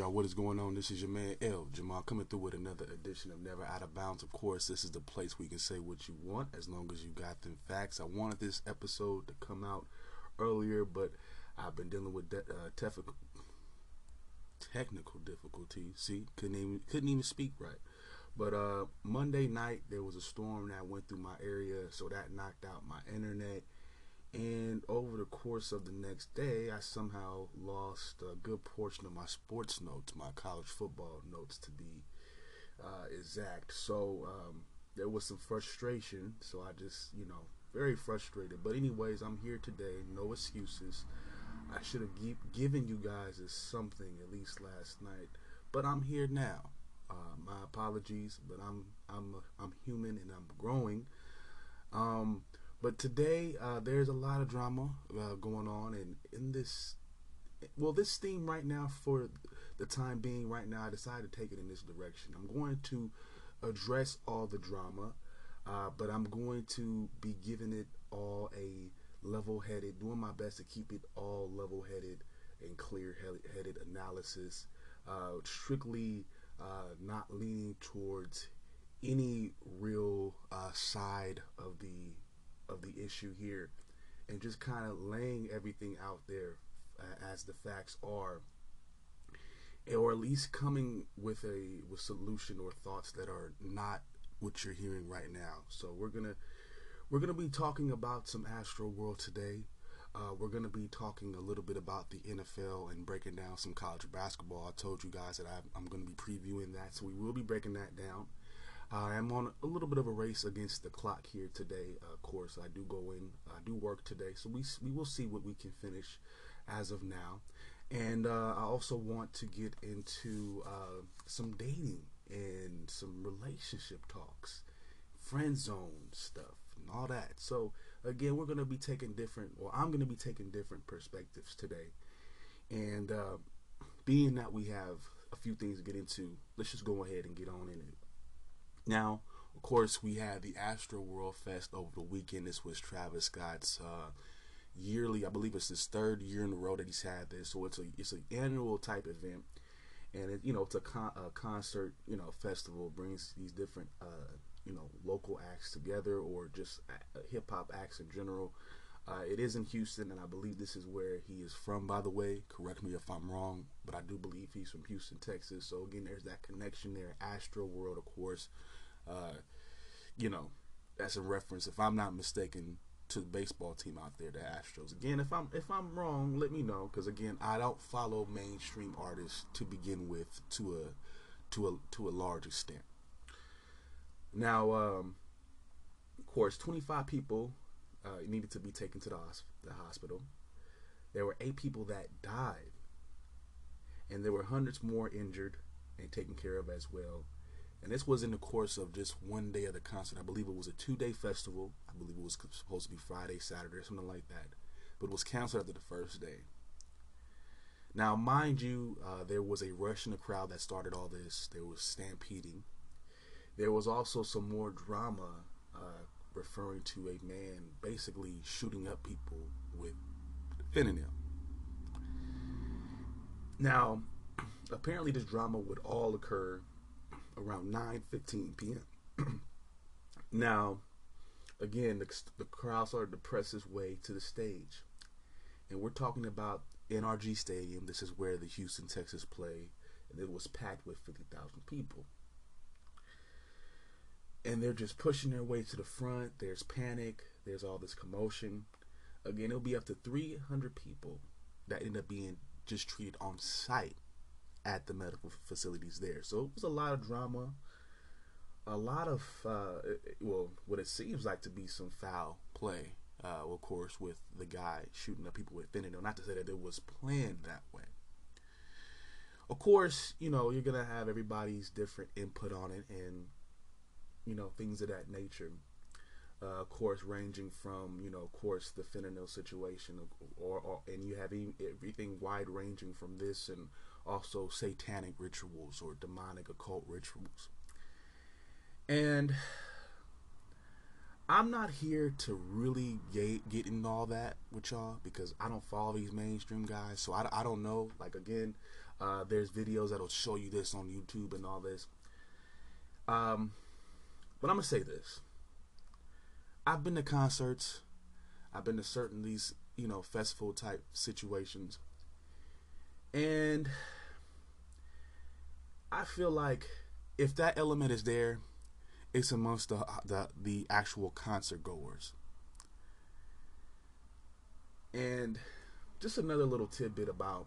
y'all, what is going on? This is your man L Jamal coming through with another edition of Never Out of Bounds. Of course, this is the place where you can say what you want as long as you got them facts. I wanted this episode to come out earlier, but I've been dealing with de- uh, tef- technical difficulties. See, couldn't even couldn't even speak right. But uh, Monday night there was a storm that went through my area, so that knocked out my internet and over the course of the next day, I somehow lost a good portion of my sports notes, my college football notes to be uh, exact. So um, there was some frustration. So I just, you know, very frustrated. But, anyways, I'm here today. No excuses. I should have given you guys something at least last night, but I'm here now. Uh, my apologies, but I'm I'm I'm human and I'm growing. Um, but today, uh, there's a lot of drama uh, going on, and in this, well, this theme right now, for the time being, right now, I decided to take it in this direction. I'm going to address all the drama, uh, but I'm going to be giving it all a level-headed, doing my best to keep it all level-headed and clear-headed analysis, uh, strictly uh, not leaning towards any real uh, side of the of the issue here and just kind of laying everything out there uh, as the facts are or at least coming with a with solution or thoughts that are not what you're hearing right now so we're gonna we're gonna be talking about some Astroworld today uh, we're going to be talking a little bit about the NFL and breaking down some college basketball. I told you guys that I, am going to be previewing that, so we will be breaking that down. I am on a little bit of a race against the clock here today. Of course, I do go in, I do work today, so we we will see what we can finish as of now. And uh, I also want to get into uh, some dating and some relationship talks, friend zone stuff, and all that. So again, we're going to be taking different, or I'm going to be taking different perspectives today. And uh, being that we have a few things to get into, let's just go ahead and get on in it. Now, of course, we had the Astroworld Fest over the weekend. This was Travis Scott's uh, yearly, I believe it's his third year in a row that he's had this. So it's a it's an annual type event, and it, you know it's a, con- a concert, you know, festival brings these different uh, you know local acts together or just hip hop acts in general. Uh, it is in Houston, and I believe this is where he is from. By the way, correct me if I'm wrong, but I do believe he's from Houston, Texas. So again, there's that connection there. Astroworld, of course, uh, you know, that's a reference, if I'm not mistaken, to the baseball team out there, the Astros. Again, if I'm if I'm wrong, let me know, because again, I don't follow mainstream artists to begin with, to a to a to a large extent. Now, um, of course, 25 people uh, needed to be taken to the, the hospital. There were eight people that died, and there were hundreds more injured and taken care of as well. And this was in the course of just one day of the concert. I believe it was a two day festival. I believe it was supposed to be Friday, Saturday, or something like that. But it was canceled after the first day. Now, mind you, uh, there was a rush in the crowd that started all this. There was stampeding. There was also some more drama uh, referring to a man basically shooting up people with fentanyl. Now, apparently, this drama would all occur around 9:15 p.m. now, again, the, the crowd started to press its way to the stage, and we're talking about NRG Stadium. This is where the Houston Texans play, and it was packed with 50,000 people. And they're just pushing their way to the front. There's panic. There's all this commotion. Again, it'll be up to 300 people that end up being just treated on site at the medical facilities there. So it was a lot of drama, a lot of uh, well, what it seems like to be some foul play. Uh, of course, with the guy shooting up people with fentanyl. Not to say that it was planned that way. Of course, you know you're gonna have everybody's different input on it, and you know things of that nature. Uh, of course, ranging from you know, of course, the fentanyl situation, or, or and you have everything wide ranging from this and also satanic rituals or demonic occult rituals. And I'm not here to really get, get into all that with y'all because I don't follow these mainstream guys. So I, I don't know. Like, again, Uh, there's videos that'll show you this on YouTube and all this. Um, but I'm gonna say this. I've been to concerts. I've been to certain these, you know, festival type situations. And I feel like if that element is there, it's amongst the the, the actual concert goers. And just another little tidbit about,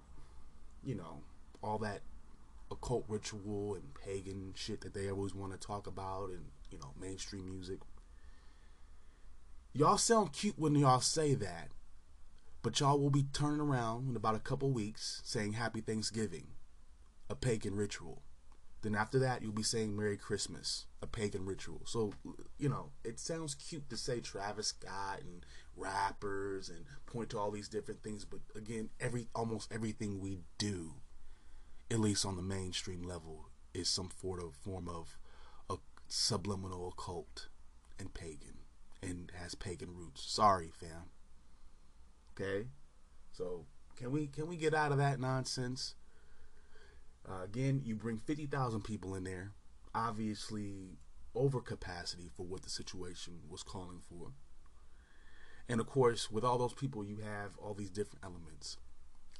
you know, all that occult ritual and pagan shit that they always want to talk about and, you know, mainstream music. Y'all sound cute when y'all say that, but y'all will be turning around in about a couple weeks saying Happy Thanksgiving, a pagan ritual. Then after that, you'll be saying Merry Christmas, a pagan ritual. So, you know, it sounds cute to say Travis Scott and rappers and point to all these different things, but again, every almost everything we do, at least on the mainstream level, is some sort of form of a subliminal occult and pagan and has pagan roots. Sorry, fam. Okay? So, can we can we get out of that nonsense? Uh, again, you bring 50,000 people in there, obviously over capacity for what the situation was calling for. And of course, with all those people, you have all these different elements.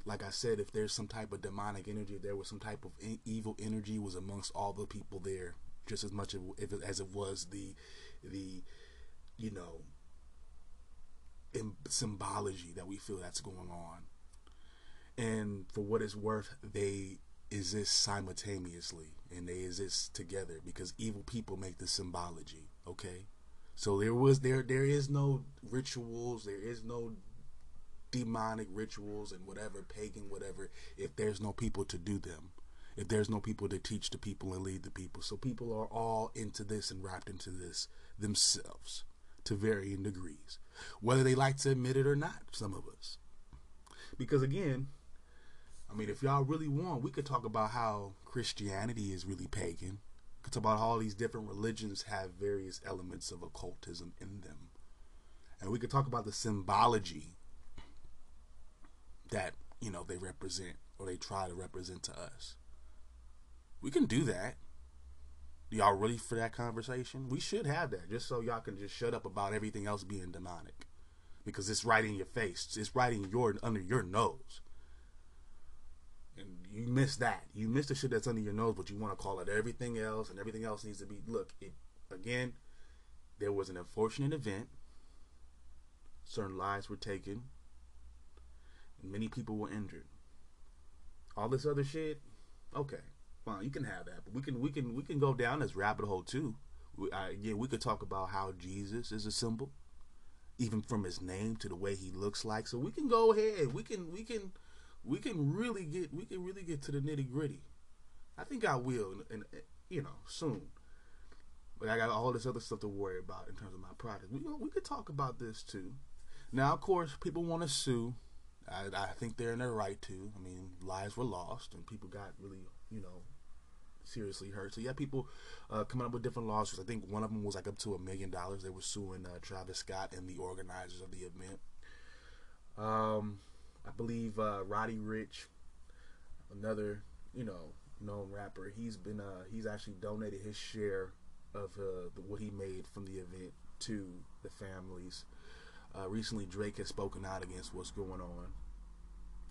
Like I said, if there's some type of demonic energy, if there was some type of evil energy was amongst all the people there, just as much as it was the the you know symbology that we feel that's going on. And for what it's worth, they exist simultaneously and they exist together because evil people make the symbology okay? So there was there there is no rituals there is no demonic rituals and whatever pagan whatever if there's no people to do them if there's no people to teach the people and lead the people. So people are all into this and wrapped into this themselves to varying degrees whether they like to admit it or not some of us because again I mean, if y'all really want, we could talk about how Christianity is really pagan. We could talk about how all these different religions have various elements of occultism in them. And we could talk about the symbology that, you know, they represent or they try to represent to us. We can do that. Y'all ready for that conversation? We should have that just so y'all can just shut up about everything else being demonic. Because it's right in your face. It's right in your under your nose and you miss that. You miss the shit that's under your nose, but you want to call it everything else, and everything else needs to be. Look, it, again, there was an unfortunate event. Certain lives were taken, many people were injured. All this other shit, okay, fine, you can have that, but we can we can we can go down this rabbit hole too. We, again, we could talk about how Jesus is a symbol, even from his name to the way he looks like. So we can go ahead. We can we can we can really get we can really get to the nitty gritty. I think I will, and, you know, soon. But I got all this other stuff to worry about in terms of my project. We we could talk about this too. Now, of course, people want to sue. I, I think they're in their right to. I mean, lives were lost, and people got really, you know, seriously hurt. So yeah, people uh, coming up with different lawsuits. I think one of them was like up to a million dollars. They were suing uh, Travis Scott and the organizers of the event. Um, I believe uh, Roddy Ricch, another you know known rapper, he's been uh, he's actually donated his share of uh, the, what he made from the event to the families. Uh, recently, Drake has spoken out against what's going on.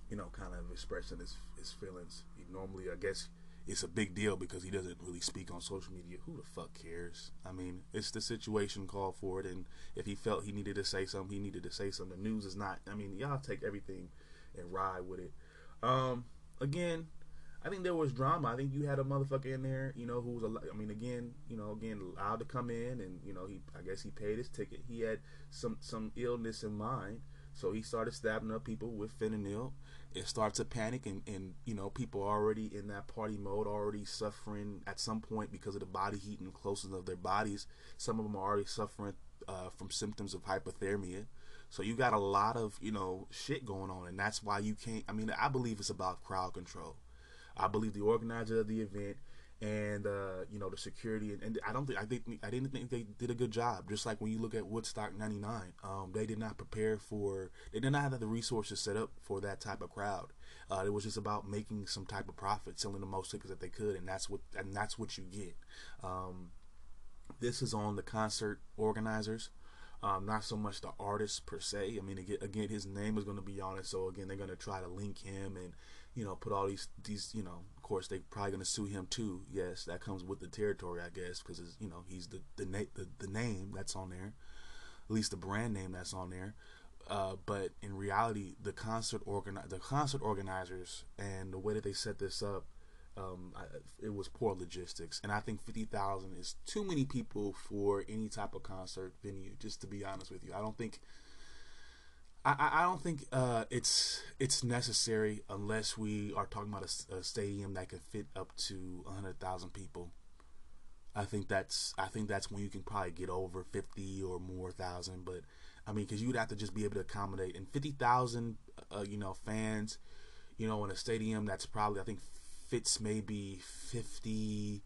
You know, kind of expressing his his feelings. He normally, I guess, it's a big deal because he doesn't really speak on social media. Who the fuck cares? I mean, it's the situation called for it, and if he felt he needed to say something, he needed to say something. The news is not. I mean, y'all take everything and ride with it. Um, again, I think there was drama. I think you had a motherfucker in there, you know, who was a. I mean, again, you know, again allowed to come in, and you know, he. I guess he paid his ticket. He had some some illness in mind, so he started stabbing up people with fentanyl it starts to panic and, and you know people already in that party mode already suffering at some point because of the body heat and closeness of their bodies. Some of them are already suffering uh, from symptoms of hypothermia. So you got a lot of you know shit going on and that's why you can't i mean i believe it's about crowd control. I believe the organizer of the event and uh, you know the security and, and, I don't think I think I didn't think they did a good job. Just like when you look at Woodstock '99, um, they did not prepare for they did not have the resources set up for that type of crowd. Uh, it was just about making some type of profit, selling the most tickets that they could, and that's what and that's what you get. Um, this is on the concert organizers. Um, not so much the artist per se. I mean, again, his name is going to be on it, so again, they're going to try to link him and you know put all these these you know. Of course, they probably to sue him too. Yes, that comes with the territory, I guess, because you know he's the the, na- the the name that's on there, at least the brand name that's on there. Uh, but in reality, the concert organ the concert organizers and the way that they set this up um, I, it was poor logistics, and I think fifty thousand is too many people for any type of concert venue. Just to be honest with you, I don't think. I, I don't think uh, it's it's necessary unless we are talking about a, a stadium that can fit up to hundred thousand people. I think that's I think that's when you can probably get over fifty or more thousand. But I mean, because you'd have to just be able to accommodate and fifty thousand, uh, you know, fans, you know, in a stadium that's probably I think fits maybe 50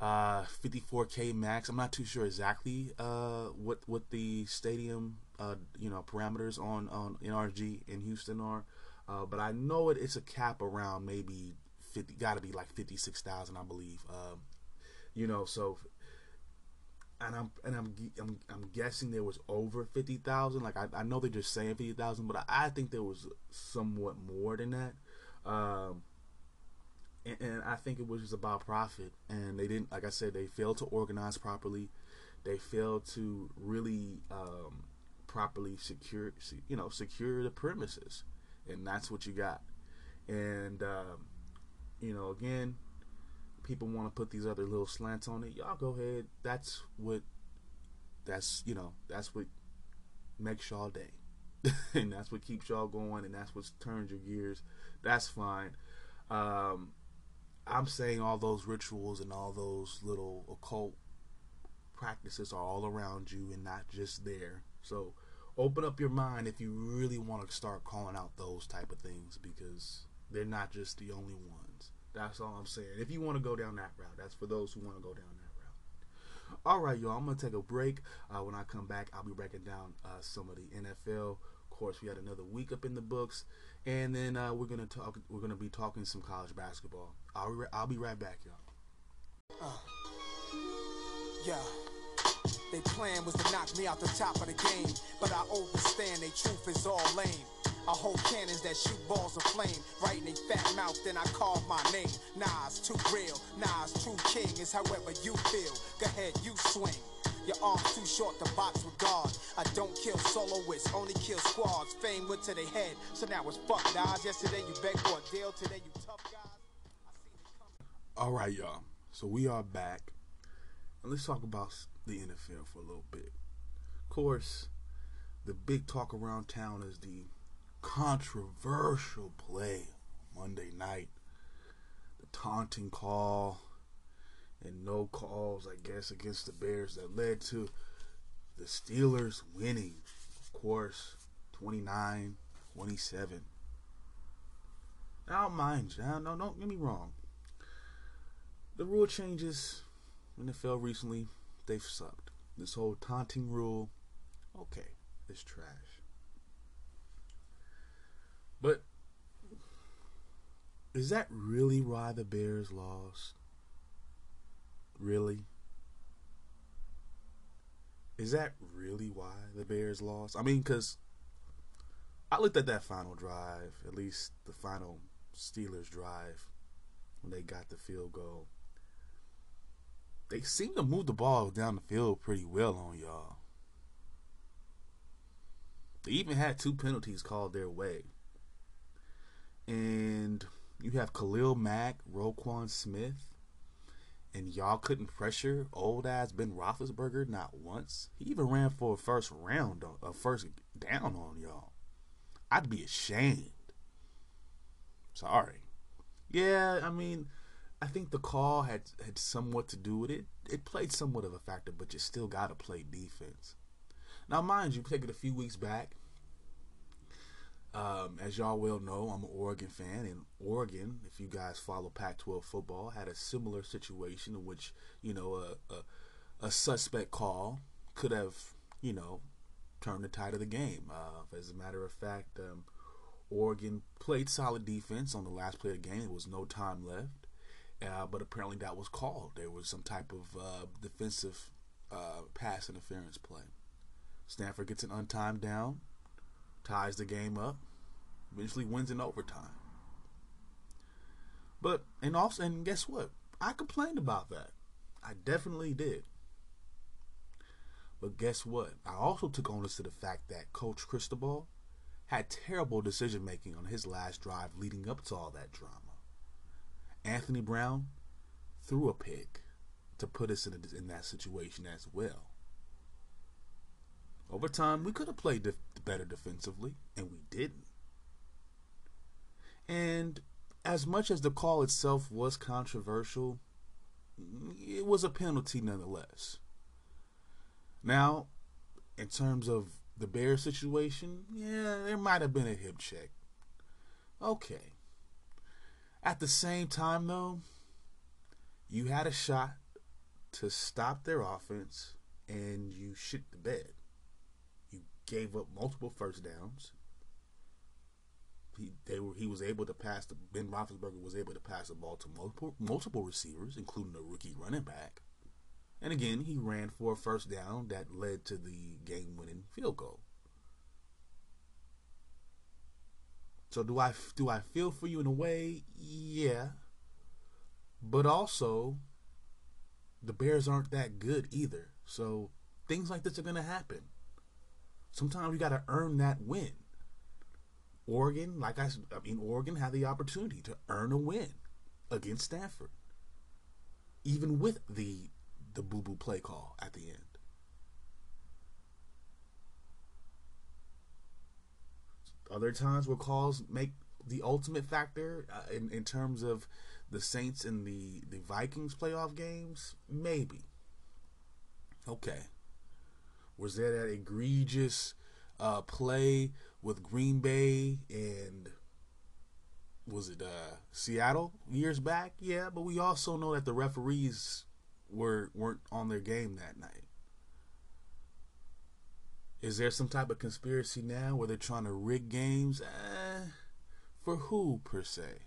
uh 54k max i'm not too sure exactly uh what what the stadium uh you know parameters on on nrg in houston are uh but i know it it's a cap around maybe 50 got to be like 56,000 i believe um you know so and I'm and I'm I'm, I'm guessing there was over fifty thousand. Like I, I know they're just saying fifty thousand, but I, I, think there was somewhat more than that. Um, and, and I think it was just about profit. And they didn't, like I said, they failed to organize properly. They failed to really um, properly secure, you know, secure the premises, and that's what you got. And um, you know, again, people want to put these other little slants on it. Y'all go ahead. That's what. That's you know. That's what makes y'all day, and that's what keeps y'all going, and that's what turns your gears. That's fine. Um, I'm saying all those rituals and all those little occult practices are all around you and not just there. So open up your mind if you really want to start calling out those type of things because they're not just the only ones. That's all I'm saying. If you want to go down that route, that's for those who want to go down that route. All right, y'all. I'm gonna take a break. Uh, when I come back, I'll be breaking down uh, some of the NFL. Of course, we had another week up in the books, and then uh, we're gonna talk. We're gonna be talking some college basketball. I'll re- I'll be right back, y'all. Uh, yeah. They plan was to knock me out the top of the game, but I understand they truth is all lame. I hold cannons that shoot balls of flame. Right in a fat mouth, then I call my name. Nas, too real. Nas, true king is however you feel. Go ahead, you swing. Your arms too short to box with God. I don't kill soloists, only kill squads. Fame went to their head, so now it's fuck Nas. Yesterday you begged for a deal, today you tough guys. All right, y'all. So we are back, and let's talk about the NFL for a little bit. Of course, the big talk around town is the controversial play Monday night, the taunting call and no calls, I guess, against the Bears that led to the Steelers winning, of course, 29 27. Now, mind you, now, no, don't get me wrong. The rule changes in the NFL recently, they've sucked. This whole taunting rule, okay, it's trash. But is that really why the Bears lost? Really? Is that really why the Bears lost? I mean, because I looked at that final drive, at least the final Steelers drive, when they got the field goal. They seem to move the ball down the field pretty well on y'all. They even had two penalties called their way. And you have Khalil Mack, Roquan Smith, and y'all couldn't pressure old ass Ben Roethlisberger not once. He even ran for a first round, a first down on y'all. I'd be ashamed. Sorry. Yeah, I mean, I think the call had had somewhat to do with it. It played somewhat of a factor, but you still got to play defense. Now, mind you, take it a few weeks back. Um, as y'all well know, I'm an Oregon fan, and Oregon, if you guys follow Pac-12 football, had a similar situation in which you know a, a, a suspect call could have you know turned the tide of the game. Uh, as a matter of fact, um, Oregon played solid defense on the last play of the game. There was no time left, uh, but apparently that was called. There was some type of uh, defensive uh, pass interference play. Stanford gets an untimed down, ties the game up, eventually wins in overtime. But and also and guess what? I complained about that. I definitely did. But guess what? I also took onus to the fact that Coach Cristobal had terrible decision making on his last drive leading up to all that drama. Anthony Brown threw a pick to put us in, a, in that situation as well. Over time, we could have played def- better defensively, and we didn't. And as much as the call itself was controversial, it was a penalty nonetheless. Now, in terms of the Bear situation, yeah, there might have been a hip check. Okay. At the same time, though, you had a shot to stop their offense and you shit the bed. You gave up multiple first downs. He they were he was able to pass the Ben Roethlisberger was able to pass the ball to multiple multiple receivers, including a rookie running back. And again, he ran for a first down that led to the game-winning field goal. So do I do I feel for you in a way? Yeah. But also the Bears aren't that good either. So things like this are going to happen. Sometimes you got to earn that win. Oregon, like I, said, I mean, Oregon had the opportunity to earn a win against Stanford, even with the the boo boo play call at the end. Other times where calls make the ultimate factor uh, in, in terms of the Saints and the, the Vikings playoff games, maybe. Okay. Was there that egregious uh, play with Green Bay and was it uh, Seattle years back? Yeah, but we also know that the referees were weren't on their game that night. Is there some type of conspiracy now where they're trying to rig games? Eh, for who per se?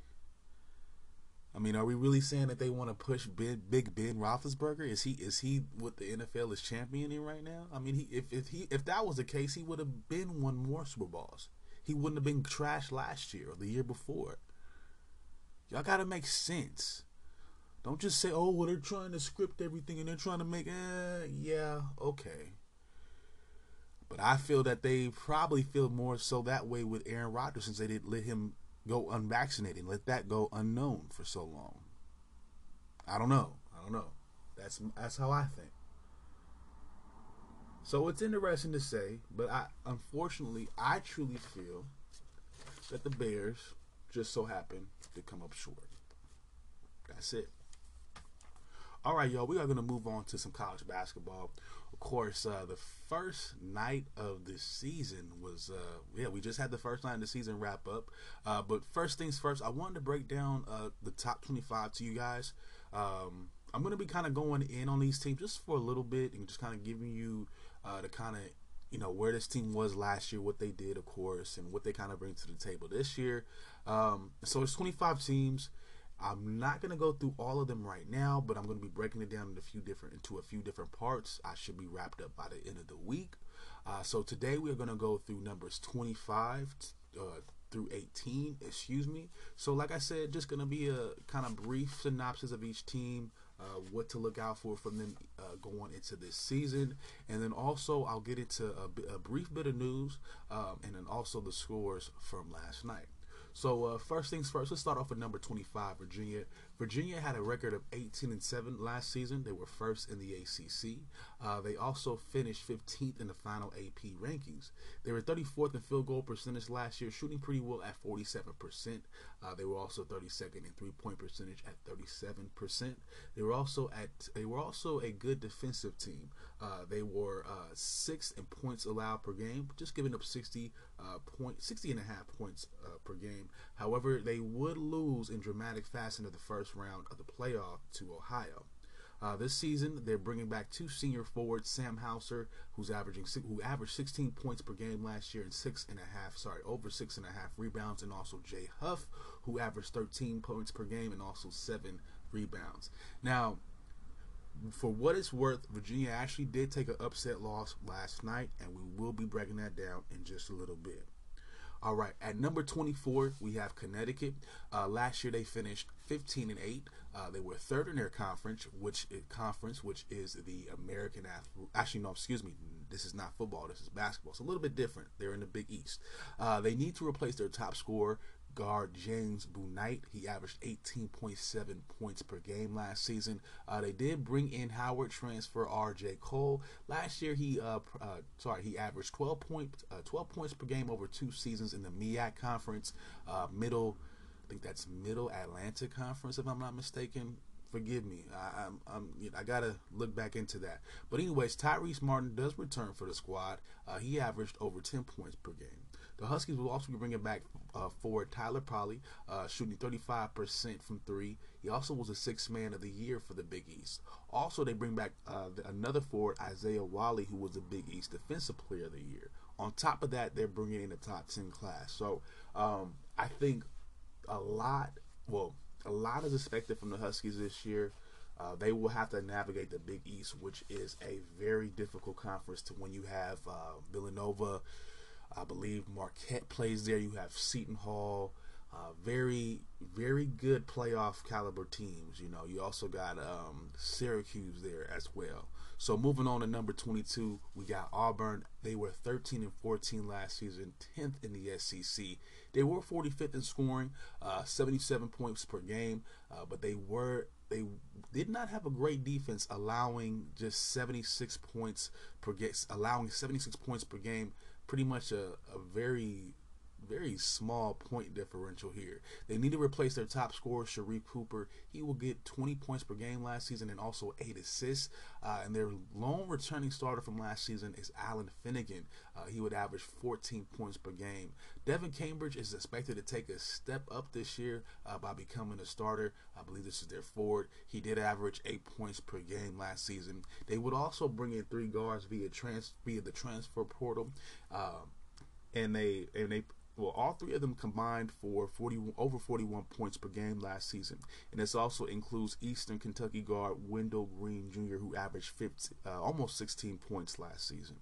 I mean, are we really saying that they want to push Big, Big Ben Roethlisberger? Is he is he what the NFL is championing right now? I mean, he if if he if that was the case, he would have been won more Super Bowls. He wouldn't have been trashed last year or the year before. Y'all got to make sense. Don't just say, "Oh, well, they're trying to script everything and they're trying to make." Eh, yeah, okay. But I feel that they probably feel more so that way with Aaron Rodgers since they didn't let him go unvaccinated, let that go unknown for so long. I don't know. I don't know. That's that's how I think. So it's interesting to say, but I unfortunately I truly feel that the Bears just so happen to come up short. That's it. All right, y'all. We are going to move on to some college basketball. Of course, uh, the first night of the season was, uh, yeah, we just had the first night of the season wrap up. Uh, but first things first, I wanted to break down uh, the top 25 to you guys. Um, I'm to be kind of going in on these teams just for a little bit and just kind of giving you uh, the kind of you know where this team was last year, what they did, of course, and what they kind of bring to the table this year. Um, so it's 25 teams. I'm not gonna go through all of them right now, but I'm gonna be breaking it down into a few different into a few different parts. I should be wrapped up by the end of the week. Uh, so today we are gonna go through numbers 25 uh, through 18. Excuse me. So like I said, just gonna be a kind of brief synopsis of each team. Uh, what to look out for from them uh, going into this season. And then also, I'll get into a, a brief bit of news um, and then also the scores from last night. So uh, first things first, let's start off with number 25, Virginia. Virginia had a record of 18 and 7 last season. They were first in the ACC. Uh, they also finished 15th in the final AP rankings. They were 34th in field goal percentage last year, shooting pretty well at 47%. Uh, they were also 32nd in three-point percentage at 37%. They were also at they were also a good defensive team. Uh, they were uh, sixth in points allowed per game, just giving up 60 uh, point 60 and a half points uh, per game. However, they would lose in dramatic fashion in the first round of the playoff to Ohio. Uh, this season, they're bringing back two senior forwards, Sam Hauser, who's averaging who averaged 16 points per game last year and six and a half, sorry, over six and a half rebounds, and also Jay Huff, who averaged 13 points per game and also seven rebounds. Now, for what it's worth, Virginia actually did take an upset loss last night, and we will be breaking that down in just a little bit. All right, at number 24, we have Connecticut. Uh, last year they finished 15 and 8. Uh, they were third in their conference, which is, conference, which is the American Athlete. Actually, no, excuse me. This is not football. This is basketball. It's a little bit different. They're in the Big East. Uh, they need to replace their top scorer, guard James Bouknight. He averaged 18.7 points per game last season. Uh, they did bring in Howard transfer R.J. Cole. Last year he uh, uh, sorry he averaged 12 point uh, 12 points per game over two seasons in the MEAC conference. Uh, middle, I think that's Middle Atlantic Conference if I'm not mistaken forgive me. I, am I'm, know, I gotta look back into that. But anyways, Tyrese Martin does return for the squad. Uh, he averaged over 10 points per game. The Huskies will also be bringing back uh, forward Tyler Polley, uh, shooting 35% from three. He also was a sixth man of the year for the Big East. Also, they bring back uh, the, another forward, Isaiah Whaley, who was the Big East Defensive Player of the Year. On top of that, they're bringing in a top 10 class. So um, I think a lot, well, a lot is expected from the Huskies this year. Uh, they will have to navigate the Big East, which is a very difficult conference to when you have uh, Villanova, I believe Marquette plays there. You have Seton Hall. Uh, very, very good playoff caliber teams. You know, you also got um, Syracuse there as well. So moving on to number 22, we got Auburn. They were 13 and 14 last season, 10th in the SEC. They were 45th in scoring, uh, 77 points per game, uh, but they were they did not have a great defense, allowing just 76 points per game, allowing 76 points per game pretty much a, a very very small point differential here. They need to replace their top scorer, Sharife Cooper. He will get 20 points per game last season and also eight assists. Uh, and their lone returning starter from last season is Allen Flanigan. Uh, he would average 14 points per game. Devan Cambridge is expected to take a step up this year uh, by becoming a starter. I believe this is their forward. He did average eight points per game last season. They would also bring in three guards via trans via the transfer portal. Uh, and they and they well, all three of them combined for 40 over 41 points per game last season, and this also includes Eastern Kentucky guard Wendell Green Jr., who averaged 50, uh, almost 16 points last season.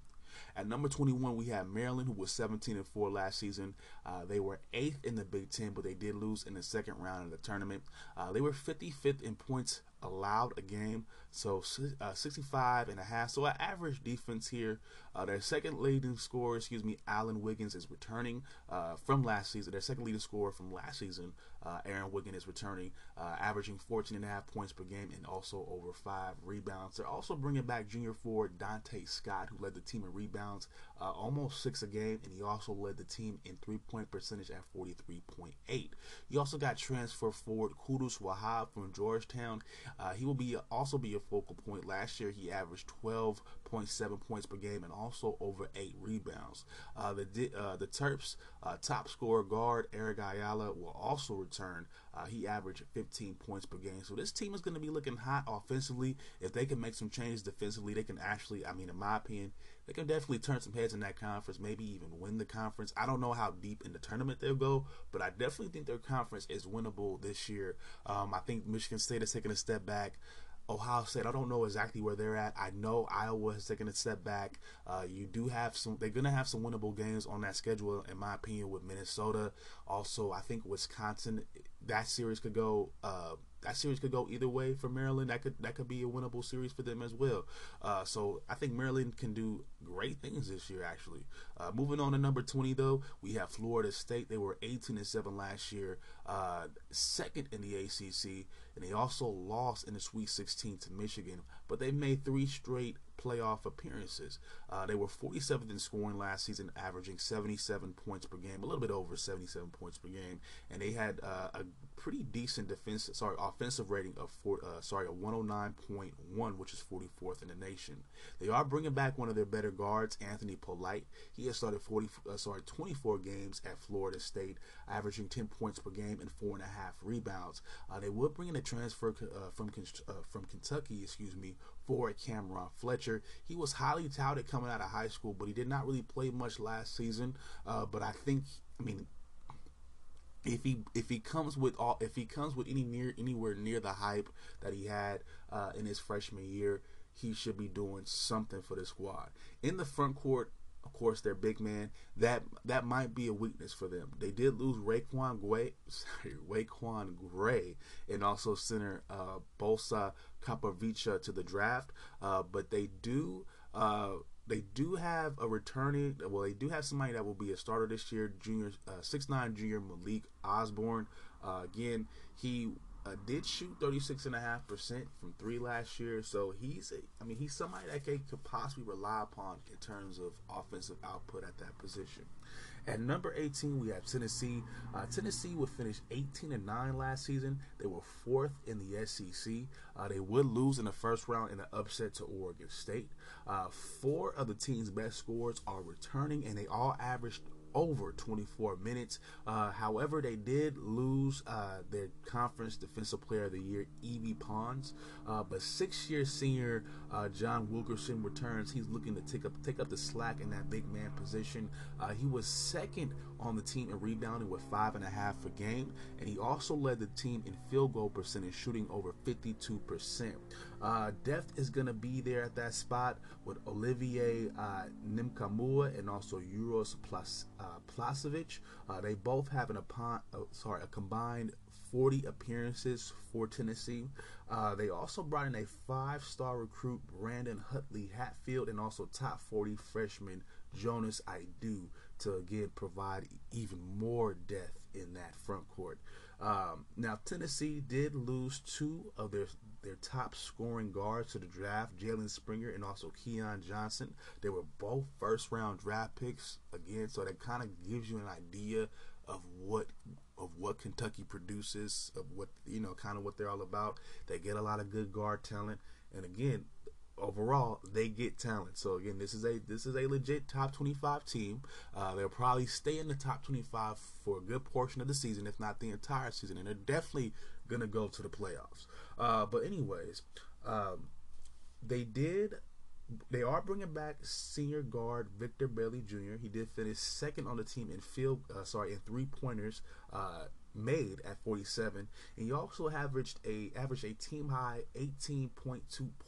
At number 21, we have Maryland, who was 17 and 4 last season. Uh, they were eighth in the Big Ten, but they did lose in the second round of the tournament. Uh, they were 55th in points allowed a game, so uh, 65 and a half. So an average defense here. Uh, their second leading scorer, excuse me, Alan Wiggins is returning uh, from last season. Their second leading scorer from last season, uh, Aaron Wiggins is returning, uh, averaging 14 and a half points per game and also over five rebounds. They're also bringing back junior forward Donta Scott, who led the team in rebounds, uh, almost six a game, and he also led the team in three-point percentage at 43.8. You also got transfer forward Qudus Wahab from Georgetown. Uh, he will be also be a focal point. Last year, he averaged 12.7 points per game and also over eight rebounds. Uh, the uh, the Terps uh, top scorer guard Eric Ayala will also return. Uh, he averaged 15 points per game. So this team is going to be looking hot offensively. If they can make some changes defensively, they can actually, I mean, in my opinion, they can definitely turn some heads in that conference, maybe even win the conference. I don't know how deep in the tournament they'll go, but I definitely think their conference is winnable this year. Um, I think Michigan State is taking a step back. Ohio State, I don't know exactly where they're at. I know Iowa has taken a step back. Uh, you do have some, they're going to have some winnable games on that schedule, in my opinion, with Minnesota. Also, I think Wisconsin, that series could go. Uh, that series could go either way for Maryland. That could that could be a winnable series for them as well. Uh, so I think Maryland can do great things this year. Actually, uh, moving on to number twenty though, we have Florida State. They were eighteen and seven last year, uh, second in the ACC, and they also lost in the Sweet Sixteen to Michigan. But they made three straight playoff appearances. Uh, they were 47th in scoring last season, averaging 77 points per game, a little bit over 77 points per game, and they had uh, a pretty decent defense, sorry, offensive rating of four, uh, sorry, a 109.1, which is 44th in the nation. They are bringing back one of their better guards, Anthony Polite. He has started 40, uh, sorry, 24 games at Florida State, averaging 10 points per game and four and a half rebounds. Uh, they will bring in a transfer uh, from uh, from Kentucky, excuse me, for Cameron Fletcher. He was highly touted coming out of high school, but he did not really play much last season. Uh, but I think, I mean, if he if he comes with all if he comes with any near anywhere near the hype that he had uh, in his freshman year, he should be doing something for the squad. In the front court, of course, their big man. That that might be a weakness for them. They did lose RaiQuan Gray, sorry, RaiQuan Gray, and also center uh, Balsa Koprivica to the draft, uh, but they do. Uh, they do have a returning. Well, they do have somebody that will be a starter this year. Junior, uh, six nine junior Malik Osborne. Uh, again, he uh, did shoot 36.5% from three last year. So he's, a, I mean, he's somebody that they could possibly rely upon in terms of offensive output at that position. At number 18, we have Tennessee. Uh, Tennessee would finish 18 and 9 last season. They were fourth in the SEC. Uh, they would lose in the first round in an upset to Oregon State. Uh, four of the team's best scores are returning, and they all averaged over 24 minutes. Uh, however, they did lose uh, their conference defensive player of the year, Yves Pons. Uh, but six-year senior uh, John Fulkerson returns. He's looking to take up take up the slack in that big man position. Uh, he was second on the team in rebounding with five and a half a game, and he also led the team in field goal percentage, shooting over 52 percent. Uh, depth is going to be there at that spot with Olivier uh, Nkamhoua and also Euros Plus uh, Plavsic. Uh, they both have an upon, uh, sorry a combined 40 appearances for Tennessee. Uh, they also brought in a five-star recruit, Brandon Huntley Hatfield, and also top 40 freshman Jonas Aidoo to again provide even more depth in that front court. Um, now Tennessee did lose two of their their top scoring guards to the draft, Jalen Springer and also Keon Johnson. They were both first round draft picks again, so that kind of gives you an idea of what of what Kentucky produces, of what you know, kind of what they're all about. They get a lot of good guard talent, and again, overall they get talent. So again, this is a this is a legit top 25 team. Uh, they'll probably stay in the top 25 for a good portion of the season, if not the entire season, and they're definitely gonna go to the playoffs. Uh, but anyways, um, they did. They are bringing back senior guard Victor Bailey Jr. He did finish second on the team in field, uh, sorry, in three pointers uh, made at 47, and he also averaged a averaged a team high 18.2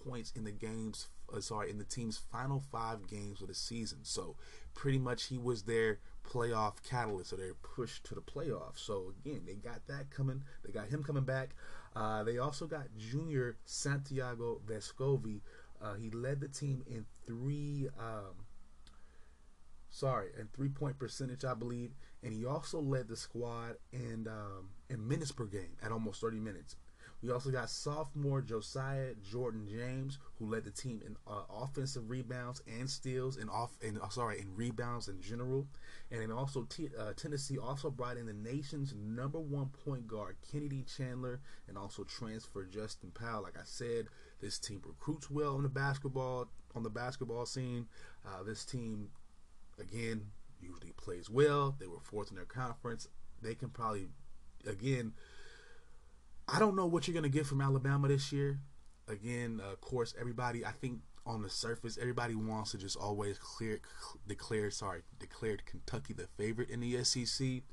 points in the games. Uh, sorry, in the team's final five games of the season. So pretty much he was their playoff catalyst, or their push to the playoffs. So again, they got that coming. They got him coming back. Uh, they also got junior Santiago Vescovi. Uh, he led the team in three. Um, sorry, and three point percentage, I believe, and he also led the squad in um, in minutes per game at almost 30 minutes. We also got sophomore Josiah Jordan James, who led the team in uh, offensive rebounds and steals, and off and uh, sorry, in rebounds in general. And then also T- uh, Tennessee also brought in the nation's number one point guard Kennedy Chandler, and also transfer Justin Powell. Like I said, this team recruits well on the basketball on the basketball scene. Uh, this team, again, usually plays well. They were fourth in their conference. They can probably, again, I don't know what you're going to get from Alabama this year. Again, of course, everybody, I think on the surface, everybody wants to just always clear, declare, sorry, declared Kentucky the favorite in the SEC.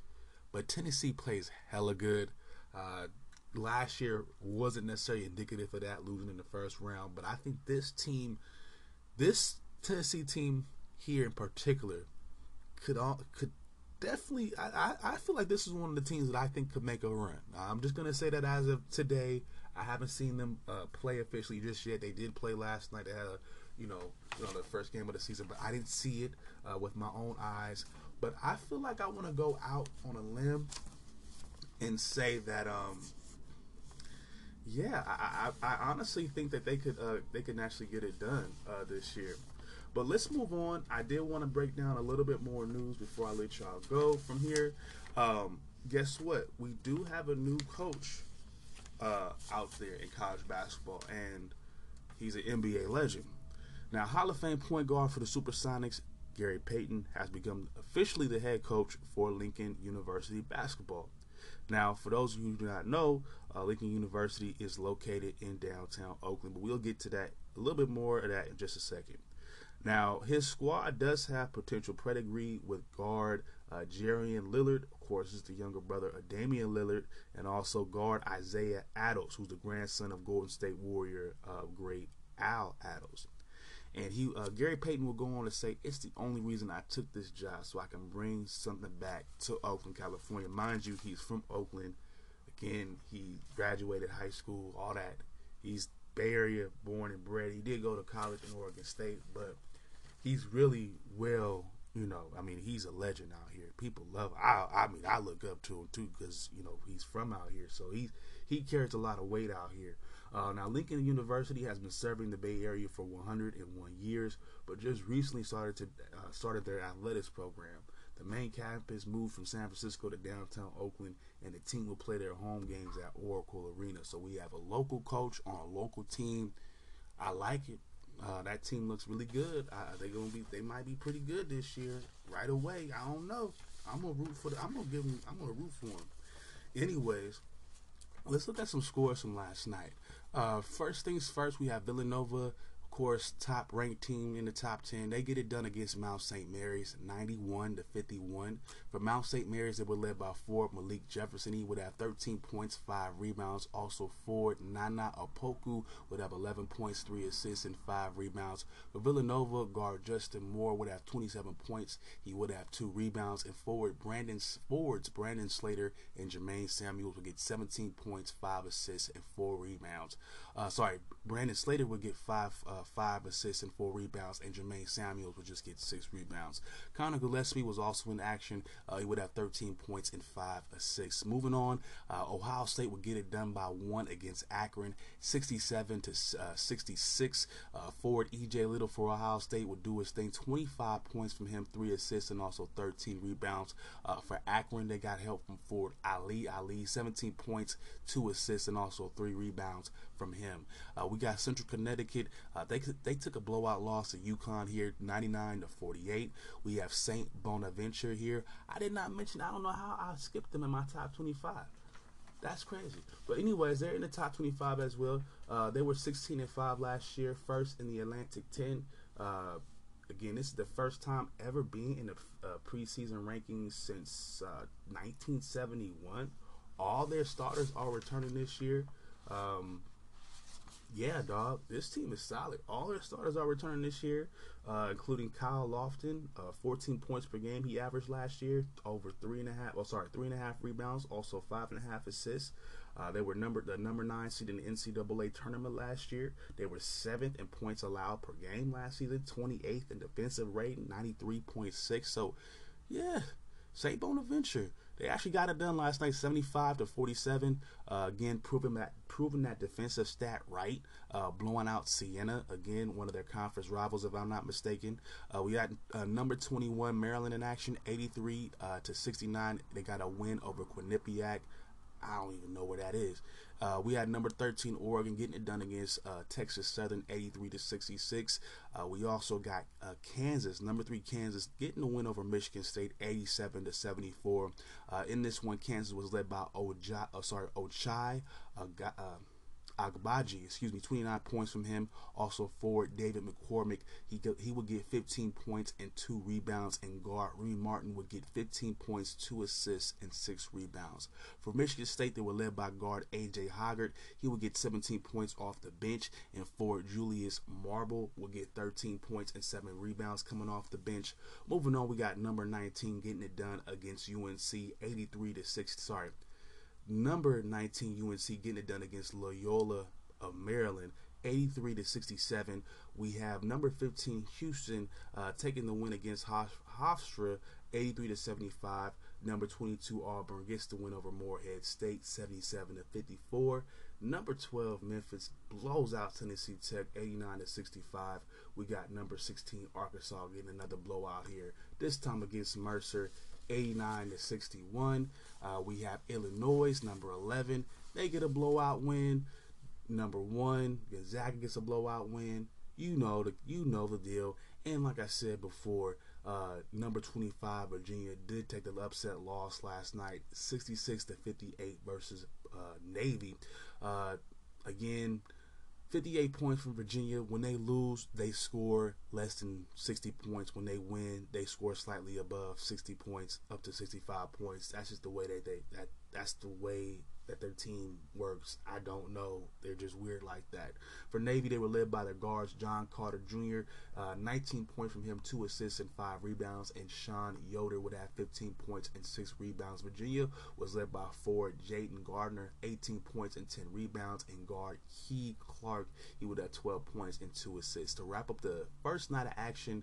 But Tennessee plays hella good. Uh, last year wasn't necessarily indicative of that, losing in the first round. But I think this team, this Tennessee team here in particular, could all could definitely. I, I, feel like this is one of the teams that I think could make a run. I'm just gonna say that as of today, I haven't seen them uh, play officially just yet. They did play last night. They had a, you know, you know, the first game of the season, but I didn't see it uh, with my own eyes. But I feel like I want to go out on a limb and say that, um, yeah, I, I, I honestly think that they could uh, they can actually get it done uh, this year. But let's move on. I did want to break down a little bit more news before I let y'all go from here. Um, guess what? We do have a new coach uh, out there in college basketball, and he's an NBA legend. Now, Hall of Fame point guard for the Supersonics, Gary Payton, has become officially the head coach for Lincoln University basketball. Now, for those of you who do not know, uh, Lincoln University is located in downtown Oakland, but we'll get to that a little bit more of that in just a second. Now, his squad does have potential pedigree with guard uh, Jerrion Lillard, of course, is the younger brother of Damian Lillard, and also guard Isaiah Attles, who's the grandson of Golden State Warrior uh, great Al Attles. And he, uh, Gary Payton will go on to say, "It's the only reason I took this job, so I can bring something back to Oakland, California. Mind you, he's from Oakland. Again, he graduated high school, all that. He's Bay Area born and bred. He did go to college in Oregon State, but he's really well you know, I mean, he's a legend out here. People love. I, I mean, I look up to him too because you know he's from out here, so he's he carries a lot of weight out here. Uh, now, Lincoln University has been serving the Bay Area for 101 years, but just recently started to uh, started their athletics program. The main campus moved from San Francisco to downtown Oakland, and the team will play their home games at Oracle Arena. So we have a local coach on a local team. I like it. Uh, that team looks really good. Uh, they gonna be. They might be pretty good this year. Right away. I don't know. I'm gonna root for. The, I'm gonna give them. I'm gonna root for them. Anyways, let's look at some scores from last night. Uh, first things first, we have Villanova course, top ranked team in the top 10. They get it done against Mount St. Mary's, 91 to 51. For Mount St. Mary's, they were led by Ford Malik Jefferson. He would have 13 points, 5 rebounds. Also, Ford Nana Opoku would have 11 points, 3 assists, and 5 rebounds. For Villanova, guard Justin Moore would have 27 points. He would have 2 rebounds. And forward Brandon Ford's Brandon Slater and Jermaine Samuels would get 17 points, 5 assists, and 4 rebounds. Uh, sorry, Brandon Slater would get 5 uh, five assists and four rebounds, and Jermaine Samuels would just get six rebounds. Collin Gillespie was also in action. Uh, he would have 13 points and five assists. Moving on, uh, Ohio State would get it done by one against Akron, 67 to uh, 66. Uh, forward EJ Liddell for Ohio State would do his thing. 25 points from him, three assists, and also 13 rebounds. For Akron, they got help from forward Ali Ali, 17 points, two assists, and also three rebounds from him. Uh, we got Central Connecticut. Uh, they they took a blowout loss to UConn here, 99 to 48. We have Saint Bonaventure here. I did not mention. I don't know how I skipped them in my top 25. That's crazy. But anyways, they're in the top 25 as well. Uh, they were 16 and 5 last year, first in the Atlantic 10. Uh, again, this is the first time ever being in the uh, preseason rankings since 1971. Uh, All their starters are returning this year. Um, yeah, dog, this team is solid. All their starters are returning this year, uh, including Kyle Lofton, uh, 14 points per game he averaged last year, over three and a half. Oh, sorry, three and a half rebounds, also five and a half assists. Uh, they were number the number nine seed in the NCAA tournament last year. They were seventh in points allowed per game last season, 28th in defensive rating, 93.6. So, yeah, St. Bonaventure they actually got it done last night, 75 to 47. Uh, again, proving that proving that defensive stat right, uh, blowing out Siena again, one of their conference rivals, if I'm not mistaken. Uh, we got uh, number 21 Maryland in action, 83 uh, to 69. They got a win over Quinnipiac. I don't even know where that is. Uh, we had number 13 Oregon getting it done against uh, Texas Southern 83 to 66. Uh, we also got uh, Kansas, number three Kansas, getting the win over Michigan State 87 to 74. Uh, in this one, Kansas was led by Ojai, oh, sorry, Ochai Agbaji, excuse me, 29 points from him. Also forward David McCormack, he he would get 15 points and two rebounds, and guard Reed Martin would get 15 points, two assists, and six rebounds. For Michigan State, they were led by guard AJ Hoggard. He would get 17 points off the bench, and forward Julius Marble would get 13 points and seven rebounds coming off the bench. Moving on, we got number 19 getting it done against UNC, 83 to 6. Sorry, number 19 UNC getting it done against Loyola of Maryland 83 to 67 we have number 15 Houston uh, taking the win against Hofstra 83 to 75 number 22 Auburn gets the win over Morehead State 77 to 54 number 12 Memphis blows out Tennessee Tech 89 to 65 we got number 16 Arkansas getting another blowout here this time against Mercer 89 to 61. Uh, we have Illinois, number 11. They get a blowout win. Number one, Gonzaga gets a blowout win. You know the you know the deal. And like I said before, Uh, number 25 Virginia did take the upset loss last night, 66 to 58 versus uh, Navy. Uh, again, 58 points from Virginia. When they lose, they score less than 60 points. When they win, they score slightly above 60 points, up to 65 points. That's just the way that they that that's the way that their team works. I don't know. They're just weird like that. For Navy, they were led by their guards, John Carter Jr., uh, 19 points from him, two assists and five rebounds, and Sean Yoder would have 15 points and six rebounds. Virginia was led by forward Jayden Gardner, 18 points and 10 rebounds, and guard Kihei Clark, he would have 12 points and two assists. To wrap up the first night of action,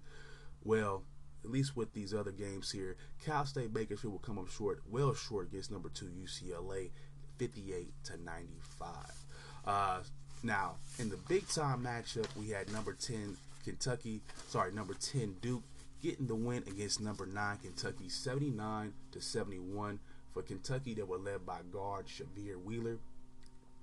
well, at least with these other games here, Cal State Bakersfield will come up short, well short against number two UCLA. 58 to 95. Uh, now, in the big time matchup, we had number 10 Kentucky, sorry, number 10 Duke getting the win against number 9 Kentucky 79 to 71. For Kentucky, they were led by guard Sahvir Wheeler.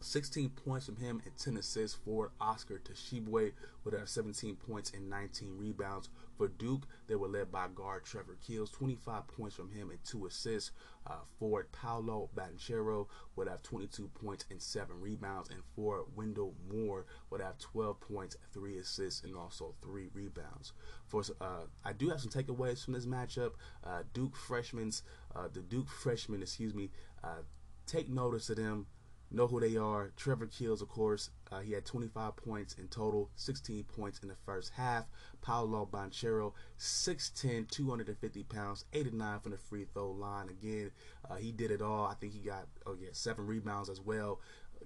16 points from him and 10 assists for Oscar Tshiebwe with have 17 points and 19 rebounds. For Duke, they were led by guard Trevor Keels, 25 points from him and 2 assists. Uh, forward Paolo Banchero would have 22 points and 7 rebounds. And for Wendell Moore would have 12 points, 3 assists, and also 3 rebounds. For uh, I do have some takeaways from this matchup. Uh, Duke freshmen, uh, the Duke freshmen, excuse me, uh, take notice of them know who they are. Trevor Keels, of course, uh, he had 25 points in total, 16 points in the first half. Paolo Banchero, 6'10, 250 pounds, 89 from the free throw line. Again, uh, he did it all. I think he got, oh yeah, seven rebounds as well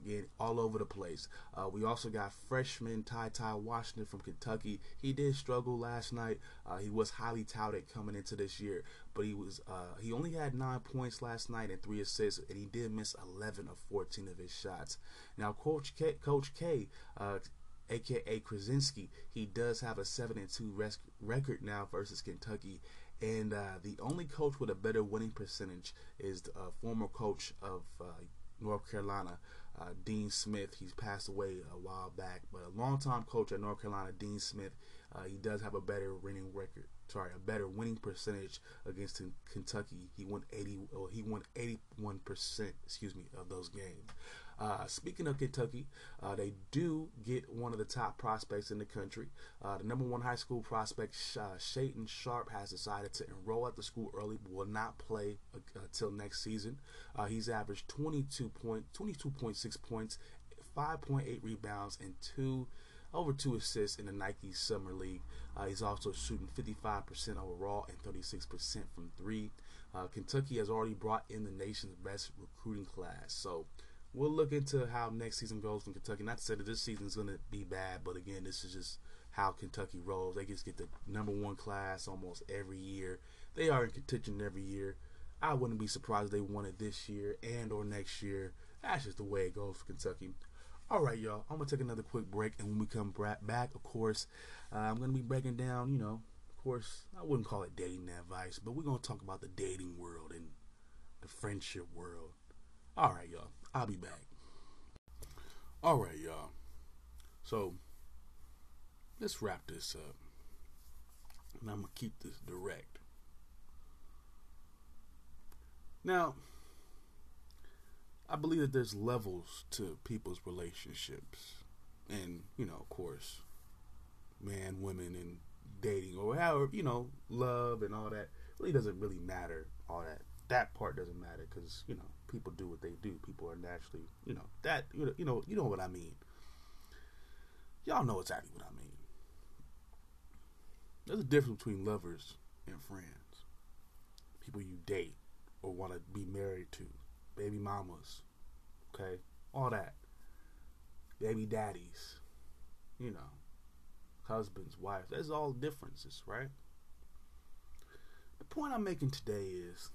again all over the place. Uh, we also got freshman Ty Ty Washington from Kentucky. He did struggle last night. Uh, he was highly touted coming into this year, but he was uh, he only had nine points last night and three assists, and he did miss 11 of 14 of his shots. Now, Coach K, Coach K aka uh, Krzyzewski, he does have a seven and two res- record now versus Kentucky, and uh, the only coach with a better winning percentage is the uh, former coach of uh, North Carolina, uh, Dean Smith. He's passed away a while back, but a longtime coach at North Carolina, Dean Smith, uh, he does have a better winning record. Sorry, a better winning percentage against Kentucky. He won 80. Well, he won 81 percent. Excuse me, of those games. Uh, speaking of Kentucky, uh, they do get one of the top prospects in the country. Uh, the number one high school prospect, uh, Shaedon Sharpe, has decided to enroll at the school early, but will not play until uh, next season. Uh, he's averaged 22 point, 22.6 points, 5.8 rebounds, and two over two assists in the Nike Summer League. Uh, he's also shooting 55% overall and 36% from three. Uh, Kentucky has already brought in the nation's best recruiting class. So we'll look into how next season goes in Kentucky. Not to say that this season is going to be bad, but again, this is just how Kentucky rolls. They just get the number one class almost every year. They are in contention every year. I wouldn't be surprised if they won it this year and or next year. That's just the way it goes for Kentucky. All right, y'all. I'm gonna take another quick break, and when we come back, of course, uh, I'm gonna be breaking down. You know, of course, I wouldn't call it dating advice, but we're gonna talk about the dating world and the friendship world. All right, y'all. I'll be back. All right, y'all. So let's wrap this up. And I'm going to keep this direct. Now, I believe that there's levels to people's relationships. And, you know, of course, man, women, and dating, or however, you know, love and all that really doesn't really matter. All that. That part doesn't matter because, you know, people do what they do. People are naturally, you know, that you know, you know, you know what I mean. Y'all know exactly what I mean. There's a difference between lovers and friends. People you date or want to be married to, baby mamas, okay, all that. Baby daddies, you know, husbands, wives. There's all differences, right? The point I'm making today is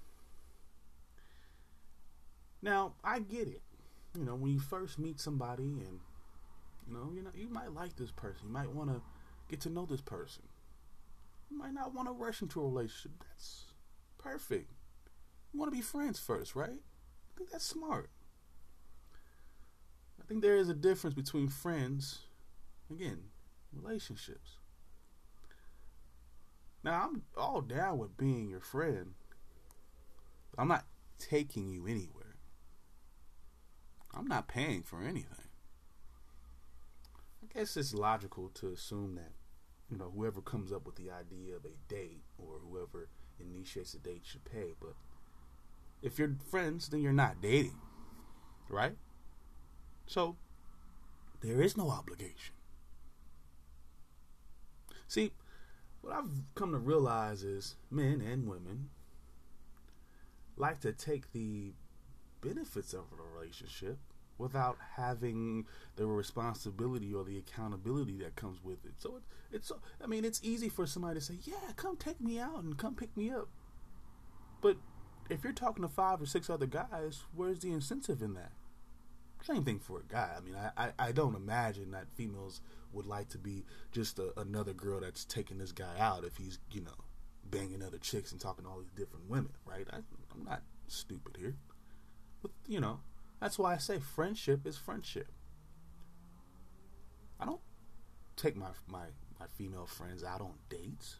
now, I get it. You know, when you first meet somebody and you know, you know, you might like this person. You might want to get to know this person. You might not want to rush into a relationship. That's perfect. You want to be friends first, right? I think that's smart. I think there is a difference between friends, again, relationships. Now I'm all down with being your friend. I'm not taking you anywhere. I'm not paying for anything. I guess it's logical to assume that, you know, whoever comes up with the idea of a date or whoever initiates a date should pay. But if you're friends, then you're not dating, right? So there is no obligation. See, what I've come to realize is men and women like to take the benefits of a relationship without having the responsibility or the accountability that comes with it. So it, it's I mean it's easy for somebody to say, "Yeah, come take me out and come pick me up." But if you're talking to five or six other guys, where's the incentive in that? Same thing for a guy. I mean, I, I, I don't imagine that females would like to be just a, another girl that's taking this guy out if he's, you know, banging other chicks and talking to all these different women, right? I, I'm not stupid here. But, you know, that's why I say friendship is friendship. I don't take my my, my female friends out on dates.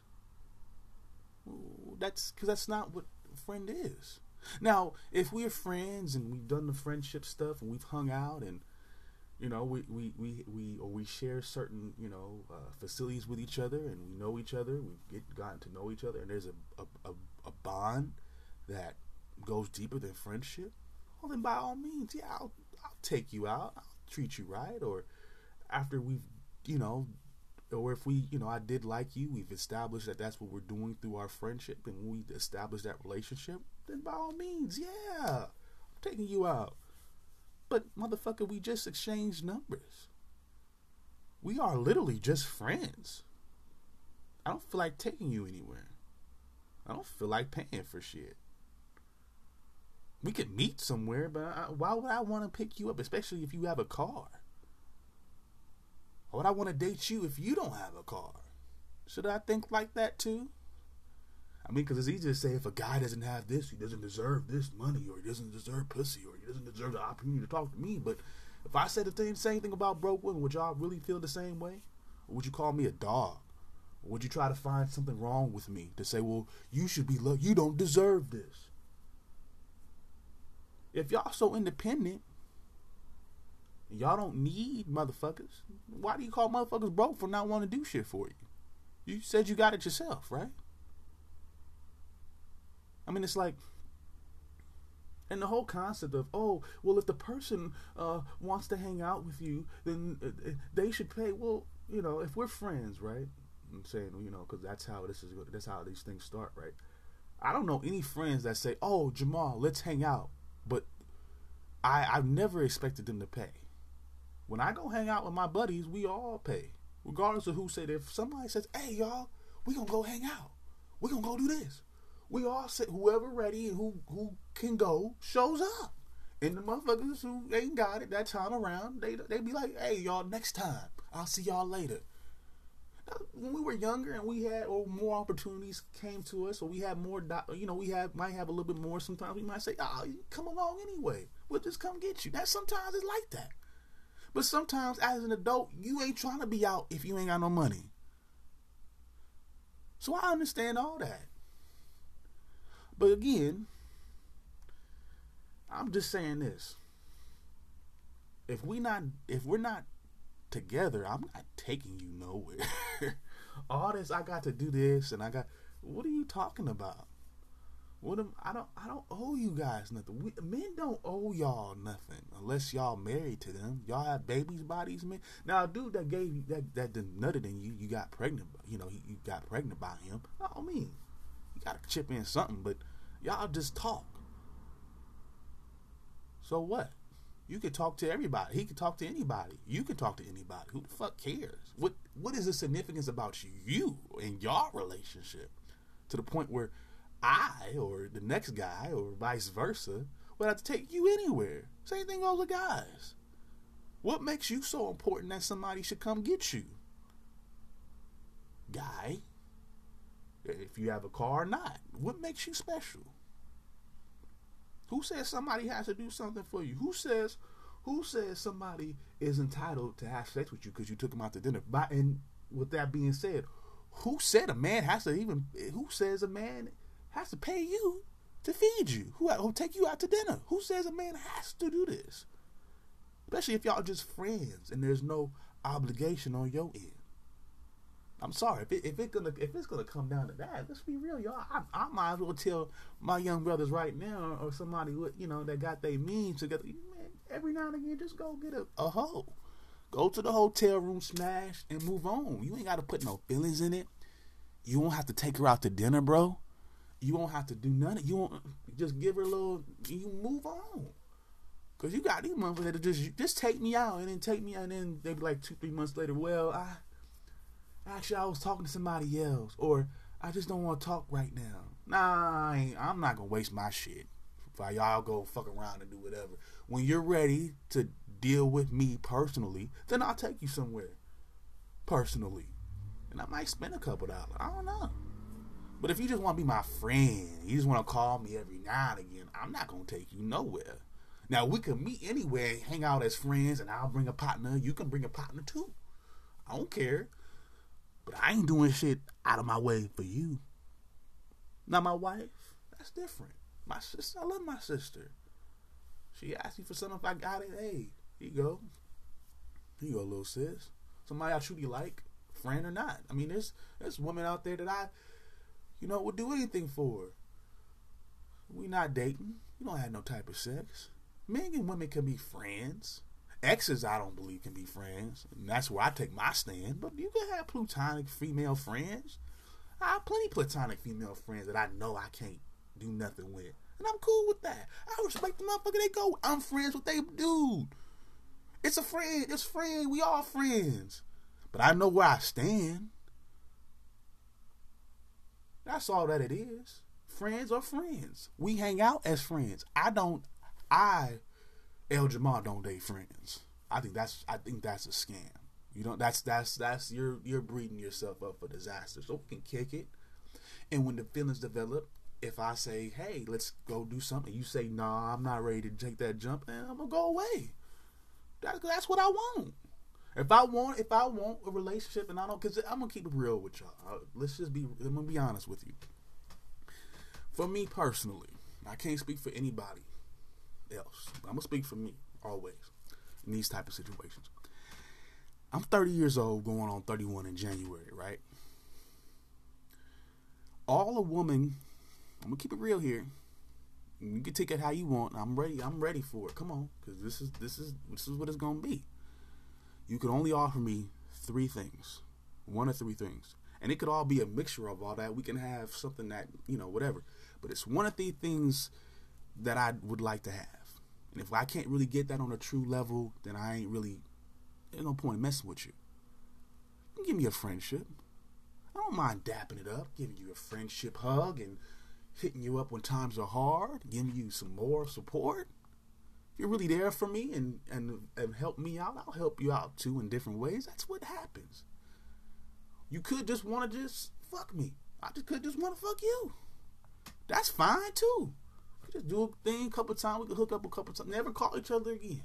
That's because that's not what a friend is. Now, if we're friends and we've done the friendship stuff and we've hung out and you know we we we, we or we share certain you know uh, facilities with each other and we know each other, we've get, gotten to know each other, and there's a a, a, a bond that goes deeper than friendship well then by all means, yeah, I'll, I'll take you out. I'll treat you right. Or after we've, you know, or if we, you know, I did like you, we've established that that's what we're doing through our friendship, and we establish that relationship, then by all means, yeah, I'm taking you out. But motherfucker, we just exchanged numbers. We are literally just friends. I don't feel like taking you anywhere. I don't feel like paying for shit we could meet somewhere, but I, why would I want to pick you up, especially if you have a car? Why would I want to date you if you don't have a car? Should I think like that too? I mean, because it's easy to say if a guy doesn't have this, he doesn't deserve this money, or he doesn't deserve pussy, or he doesn't deserve the opportunity to talk to me. But if I said the same, same thing about broke women, would y'all really feel the same way? Or would you call me a dog? Or would you try to find something wrong with me to say, well, you should be, loved, you don't deserve this? If y'all so independent, y'all don't need motherfuckers. Why do you call motherfuckers broke for not wanting to do shit for you? You said you got it yourself, right? I mean, it's like, and the whole concept of, oh, well, if the person uh, wants to hang out with you, then uh, they should pay. Well, you know, if we're friends, right? I'm saying, you know, because that's how this is. That's how these things start, right? I don't know any friends that say, "Oh, Jamal, let's hang out." But I I've never expected them to pay. When I go hang out with my buddies, we all pay, regardless of who said. If somebody says, "Hey, y'all, we gonna go hang out. We gonna go do this," we all say whoever ready and who who can go shows up. And the motherfuckers who ain't got it that time around, they they be like, "Hey, y'all, next time. I'll see y'all later." When we were younger and we had or more opportunities came to us or we had more you know we have might have a little bit more sometimes we might say oh come along anyway. We'll just come get you. That sometimes it's like that. But sometimes as an adult you ain't trying to be out if you ain't got no money. So i understand all that. But again i'm just saying this. If we not if we're not together, I'm not taking you nowhere. All this, I got to do this, and I got. What are you talking about? What am I don't I don't owe you guys nothing. We, men don't owe y'all nothing unless y'all married to them. Y'all have babies bodies, men. Now, dude that gave you that that nutted in you, you got pregnant. You know, you got pregnant by him. I mean, you got to chip in something, but y'all just talk. So what? You could talk to everybody. He could talk to anybody. You could talk to anybody. Who the fuck cares? What What is the significance about you and your relationship to the point where I or the next guy or vice versa would have to take you anywhere? Same thing goes with guys. What makes you so important that somebody should come get you? Guy, if you have a car or not, what makes you special? Who says somebody has to do something for you? Who says who says somebody is entitled to have sex with you because you took them out to dinner? By and with that being said, Who said a man has to even? Who says a man has to pay you to feed you? Who who take you out to dinner? Who says a man has to do this? Especially if y'all just friends and there's no obligation on your end. I'm sorry if it, if it gonna if it's gonna come down to that. Let's be real, y'all. I, I might as well tell my young brothers right now, or somebody with you know that got their means together. Man, every now and again, just go get a, a hoe. Go to the hotel room, smash, and move on. You ain't got to put no feelings in it. You won't have to take her out to dinner, bro. You won't have to do nothing. You won't just give her a little. You move on. Cause you got these motherfuckers that just just take me out and then take me out and then they be like two three months later. Well, I actually I was talking to somebody else or I just don't want to talk right now. Nah, I am not gonna waste my shit. For y'all go fuck around and do whatever. When you're ready to deal with me personally, then I'll take you somewhere. Personally. And I might spend a couple dollars. I don't know. But if you just want to be my friend, you just want to call me every now and again, I'm not gonna take you nowhere. Now we can meet anywhere, hang out as friends, and I'll bring a partner. You can bring a partner too. I don't care. But I ain't doing shit out of my way for you. Now my wife, that's different. My sister, I love my sister. She asked me for something if I got it. Hey, here you go. Here you go, little sis. Somebody I truly like, friend or not. I mean, there's there's women out there that I, you know, would do anything for. We not dating. We don't have no type of sex. Men and women can be friends. Exes, I don't believe, can be friends. And that's where I take my stand. But you can have platonic female friends. I have plenty platonic female friends that I know I can't do nothing with. And I'm cool with that. I respect the motherfucker they go. I'm friends with they dude. It's a friend. It's friend. We all friends. But I know where I stand. That's all that it is. Friends are friends. We hang out as friends. I don't I El Jamal don't date friends. I think that's I think that's a scam. You know that's that's that's you're you're breeding yourself up for disaster. So we can kick it. And when the feelings develop, if I say, "Hey, let's go do something," you say, "Nah, I'm not ready to take that jump," and I'm gonna go away. That, that's what I want. If I want, if I want a relationship, and I don't, because I'm gonna keep it real with y'all. Uh, let's just be. I'm gonna be honest with you. For me personally, I can't speak for anybody else. I'm gonna speak for me always in these type of situations. I'm 30 years old, going on 31 in January, right? All a woman, I'm gonna keep it real here. You can take it how you want. I'm ready. I'm ready for it. Come on, because this is this is this is what it's gonna be. You can only offer me three things, one or three things, and it could all be a mixture of all that. We can have something that you know, whatever. But it's one of the things that I would like to have. And if I can't really get that on a true level, then I ain't really there's no point in messing with you. you give me a friendship. I don't mind dapping it up, giving you a friendship hug and hitting you up when times are hard, giving you some more support. If you're really there for me and, and, and help me out, I'll help you out too in different ways. That's what happens. You could just want to just fuck me. I just could just want to fuck you. That's fine too. Just do a thing a couple times. We could hook up a couple times. Never call each other again.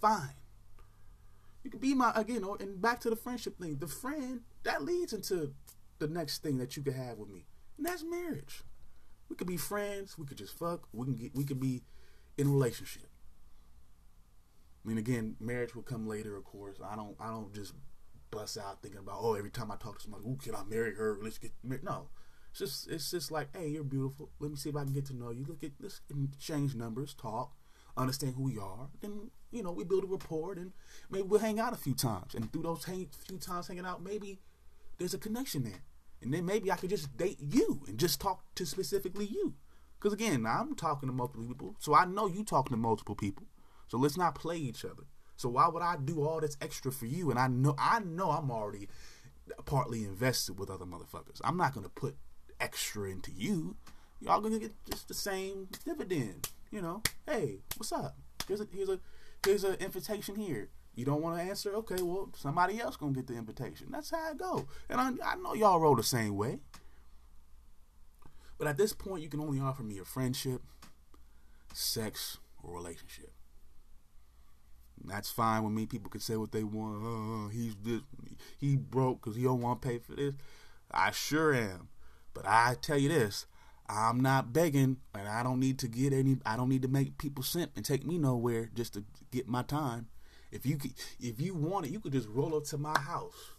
Fine. You could be my again, or and back to the friendship thing. The friend that leads into the next thing that you could have with me, and that's marriage. We could be friends. We could just fuck. We can get. We could be in a relationship. I mean, again, marriage will come later, of course. I don't. I don't just bust out thinking about oh every time I talk to somebody, oh can I marry her? Let's get married. No, it's just it's just like hey you're beautiful. Let me see if I can get to know you. Look at let's exchange numbers, talk, understand who we are. Then you know we build a rapport, and maybe we'll hang out a few times. And through those hang, few times hanging out, maybe there's a connection there. And then maybe I could just date you and just talk to specifically you. Because again, I'm talking to multiple people, so I know you talking to multiple people. So let's not play each other. So why would I do all this extra for you? And I know I know I'm already partly invested with other motherfuckers. I'm not gonna put extra into you. Y'all gonna get just the same dividend. You know, hey, what's up? Here's a here's a here's an invitation here. You don't want to answer? Okay, well, somebody else gonna get the invitation. That's how it go. And I, I know y'all roll the same way. But at this point, you can only offer me a friendship, sex, or relationship. And that's fine with me. People can say what they want. Oh, he's this, he broke because he don't want to pay for this. I sure am. But I tell you this, I'm not begging, and I don't need to get any. I don't need to make people simp and take me nowhere just to get my time. If you could, if you want it, you could just roll up to my house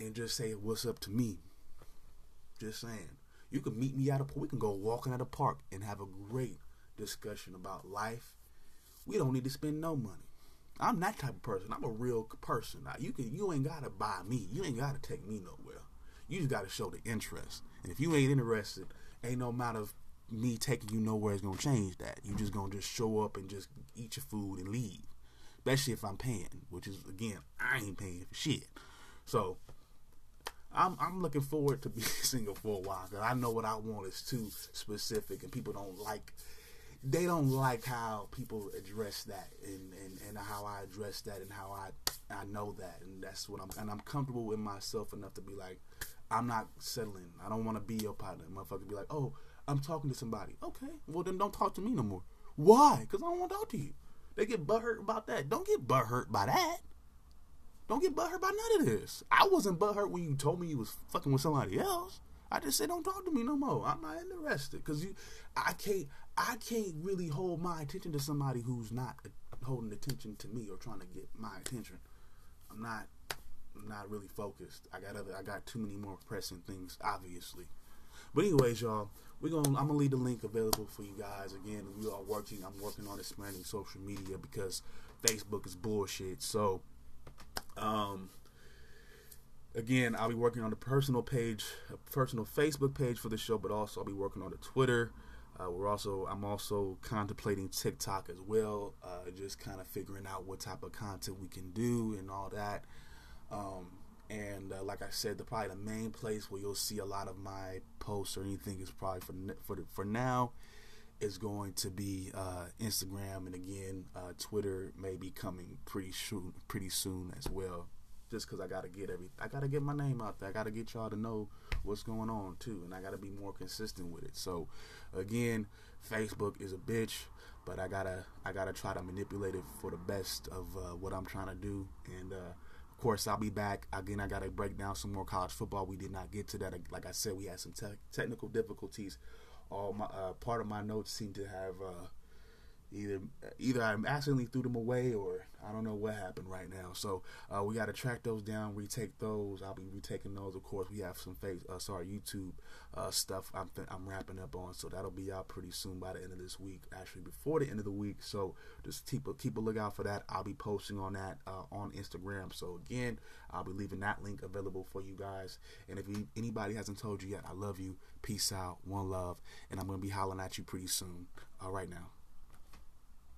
and just say what's up to me. Just saying. You can meet me at a we can go walking at a park and have a great discussion about life. We don't need to spend no money. I'm that type of person. I'm a real person. Now, you can you ain't gotta buy me. You ain't gotta take me nowhere. You just gotta show the interest. And if you ain't interested, ain't no amount of me taking you nowhere is gonna change that. You just gonna just show up and just eat your food and leave. Especially if I'm paying, which is again, I ain't paying for shit. So I'm I'm looking forward to being single for a while because I know what I want is too specific and people don't like they don't like how people address that and, and, and how I address that and how I I know that and that's what I'm and I'm comfortable with myself enough to be like I'm not settling. I don't want to be your partner. Motherfucker be like, oh, I'm talking to somebody. Okay, well then don't talk to me no more. Why? Because I don't want to talk to you. They get butthurt about that. Don't get butthurt by that. Don't get butthurt by none of this. I wasn't butthurt when you told me you was fucking with somebody else. I just said don't talk to me no more. I'm not interested because you, I can't, I can't really hold my attention to somebody who's not holding attention to me or trying to get my attention. I'm not, Not really focused. I got other, I got too many more pressing things, obviously. But anyways, y'all, we're gonna, I'm gonna leave the link available for you guys. Again, we are working. I'm working on expanding social media because Facebook is bullshit. So, um, again, I'll be working on the personal page, a personal Facebook page for the show, but also I'll be working on the Twitter. Uh, we're also I'm also contemplating TikTok as well, uh, just kind of figuring out what type of content we can do and all that. Um, and uh, like I said, the probably the main place where you'll see a lot of my posts or anything is probably for for for now is going to be uh, Instagram and again uh, Twitter may be coming pretty soon pretty soon as well just because I gotta get every I gotta get my name out there. I gotta get y'all to know what's going on too, and I gotta be more consistent with it. So, again, Facebook is a bitch, but I gotta I gotta try to manipulate it for the best of uh, what I'm trying to do. And uh, of course, I'll be back again. I gotta break down some more college football. We did not get to that. Like I said, we had some te- technical difficulties. All my uh, part of my notes seem to have uh, either either I accidentally threw them away or I don't know what happened right now. So uh, we got to track those down, retake those. I'll be retaking those. Of course, we have some face, uh, sorry, YouTube uh, stuff. I'm I'm wrapping up on, so that'll be out pretty soon by the end of this week. Actually, before the end of the week. So just keep a keep a lookout for that. I'll be posting on that uh, on Instagram. So again, I'll be leaving that link available for you guys. And if anybody hasn't told you yet, I love you. Peace out. One love. And I'm gonna be hollering at you pretty soon. All right now.